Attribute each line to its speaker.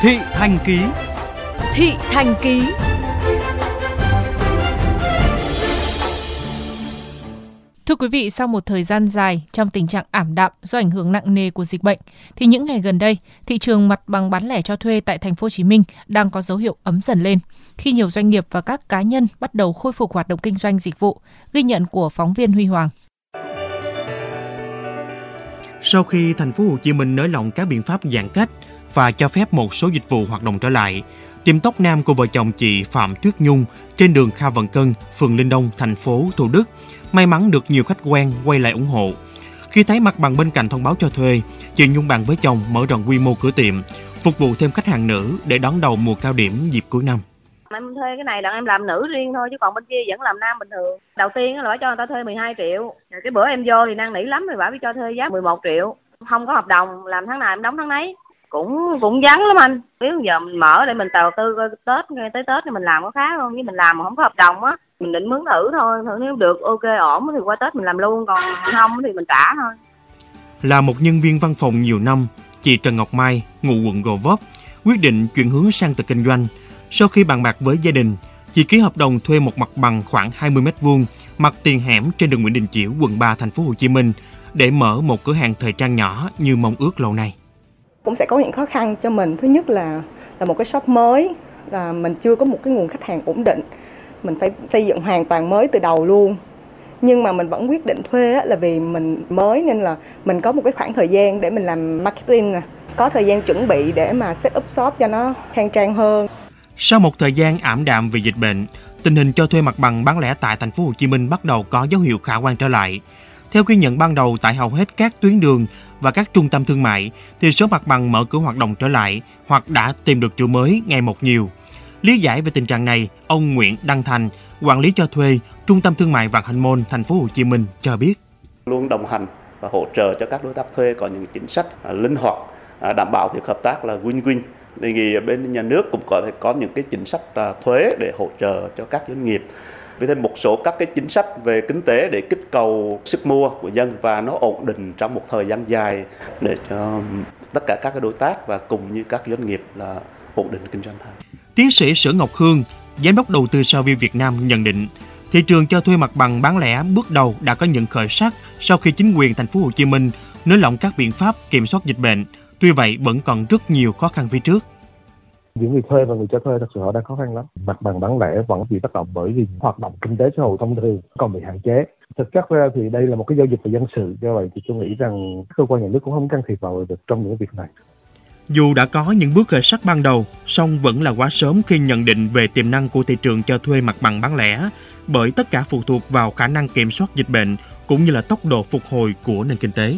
Speaker 1: Thị Thành Ký
Speaker 2: Thị Thành Ký Thưa quý vị, sau một thời gian dài trong tình trạng ảm đạm do ảnh hưởng nặng nề của dịch bệnh, thì những ngày gần đây, thị trường mặt bằng bán lẻ cho thuê tại thành phố Hồ Chí Minh đang có dấu hiệu ấm dần lên khi nhiều doanh nghiệp và các cá nhân bắt đầu khôi phục hoạt động kinh doanh dịch vụ, ghi nhận của phóng viên Huy Hoàng.
Speaker 3: Sau khi thành phố Hồ Chí Minh nới lỏng các biện pháp giãn cách và cho phép một số dịch vụ hoạt động trở lại, tiệm tóc nam của vợ chồng chị Phạm Tuyết Nhung trên đường Kha Vận Cân, phường Linh Đông, thành phố Thủ Đức may mắn được nhiều khách quen quay lại ủng hộ. Khi thấy mặt bằng bên cạnh thông báo cho thuê, chị Nhung bàn với chồng mở rộng quy mô cửa tiệm, phục vụ thêm khách hàng nữ để đón đầu mùa cao điểm dịp cuối năm.
Speaker 4: Em thuê cái này là em làm nữ riêng thôi chứ còn bên kia vẫn làm nam bình thường. Đầu tiên là phải cho người ta thuê 12 triệu. Rồi cái bữa em vô thì năn nỉ lắm rồi bảo phải cho thuê giá 11 triệu. Không có hợp đồng, làm tháng nào em đóng tháng nấy. Cũng cũng vắng lắm anh. Nếu giờ mình mở để mình đầu tư Tết ngay tới Tết thì mình làm có khá không? chứ mình làm mà không có hợp đồng á, mình định mướn thử thôi. Thử nếu được, ok, ổn thì qua tết mình làm luôn. Còn không thì mình trả thôi.
Speaker 3: Là một nhân viên văn phòng nhiều năm, chị Trần Ngọc Mai, ngụ quận Gò Vấp, quyết định chuyển hướng sang tự kinh doanh. Sau khi bàn bạc với gia đình, chị ký hợp đồng thuê một mặt bằng khoảng 20 m vuông, mặt tiền hẻm trên đường Nguyễn Đình Chiểu, quận 3 thành phố Hồ Chí Minh, để mở một cửa hàng thời trang nhỏ như mong ước lâu nay
Speaker 5: cũng sẽ có những khó khăn cho mình. Thứ nhất là là một cái shop mới, là mình chưa có một cái nguồn khách hàng ổn định. Mình phải xây dựng hoàn toàn mới từ đầu luôn. Nhưng mà mình vẫn quyết định thuê là vì mình mới nên là mình có một cái khoảng thời gian để mình làm marketing nè. Có thời gian chuẩn bị để mà set up shop cho nó khang trang hơn.
Speaker 3: Sau một thời gian ảm đạm vì dịch bệnh, tình hình cho thuê mặt bằng bán lẻ tại thành phố Hồ Chí Minh bắt đầu có dấu hiệu khả quan trở lại theo ghi nhận ban đầu tại hầu hết các tuyến đường và các trung tâm thương mại thì số mặt bằng mở cửa hoạt động trở lại hoặc đã tìm được chủ mới ngày một nhiều Lý giải về tình trạng này, ông Nguyễn Đăng Thành, quản lý cho thuê Trung tâm Thương mại Vạn Hạnh môn thành phố Hồ Chí Minh cho biết.
Speaker 6: Luôn đồng hành và hỗ trợ cho các đối tác thuê có những chính sách linh hoạt, à, đảm bảo việc hợp tác là win-win. Đề nghị bên nhà nước cũng có thể có những cái chính sách à, thuế để hỗ trợ cho các doanh nghiệp vì thêm một số các cái chính sách về kinh tế để kích cầu sức mua của dân và nó ổn định trong một thời gian dài để cho tất cả các đối tác và cùng như các doanh nghiệp là ổn định kinh doanh hơn.
Speaker 3: Tiến sĩ Sở Ngọc Hương, giám đốc đầu tư Savio Việt Nam nhận định, thị trường cho thuê mặt bằng bán lẻ bước đầu đã có những khởi sắc sau khi chính quyền thành phố Hồ Chí Minh nới lỏng các biện pháp kiểm soát dịch bệnh. Tuy vậy vẫn còn rất nhiều khó khăn phía trước
Speaker 7: những người thuê và người cho thuê thật sự họ đang khó khăn lắm. Mặt bằng bán lẻ vẫn bị tác động bởi vì hoạt động kinh tế xã hội thông thường còn bị hạn chế. Thực chất ra thì đây là một cái giao dịch về dân sự. Do vậy thì tôi nghĩ rằng cơ quan nhà nước cũng không can thiệp vào được trong những việc này.
Speaker 3: Dù đã có những bước khởi sắc ban đầu, song vẫn là quá sớm khi nhận định về tiềm năng của thị trường cho thuê mặt bằng bán lẻ, bởi tất cả phụ thuộc vào khả năng kiểm soát dịch bệnh cũng như là tốc độ phục hồi của nền kinh tế.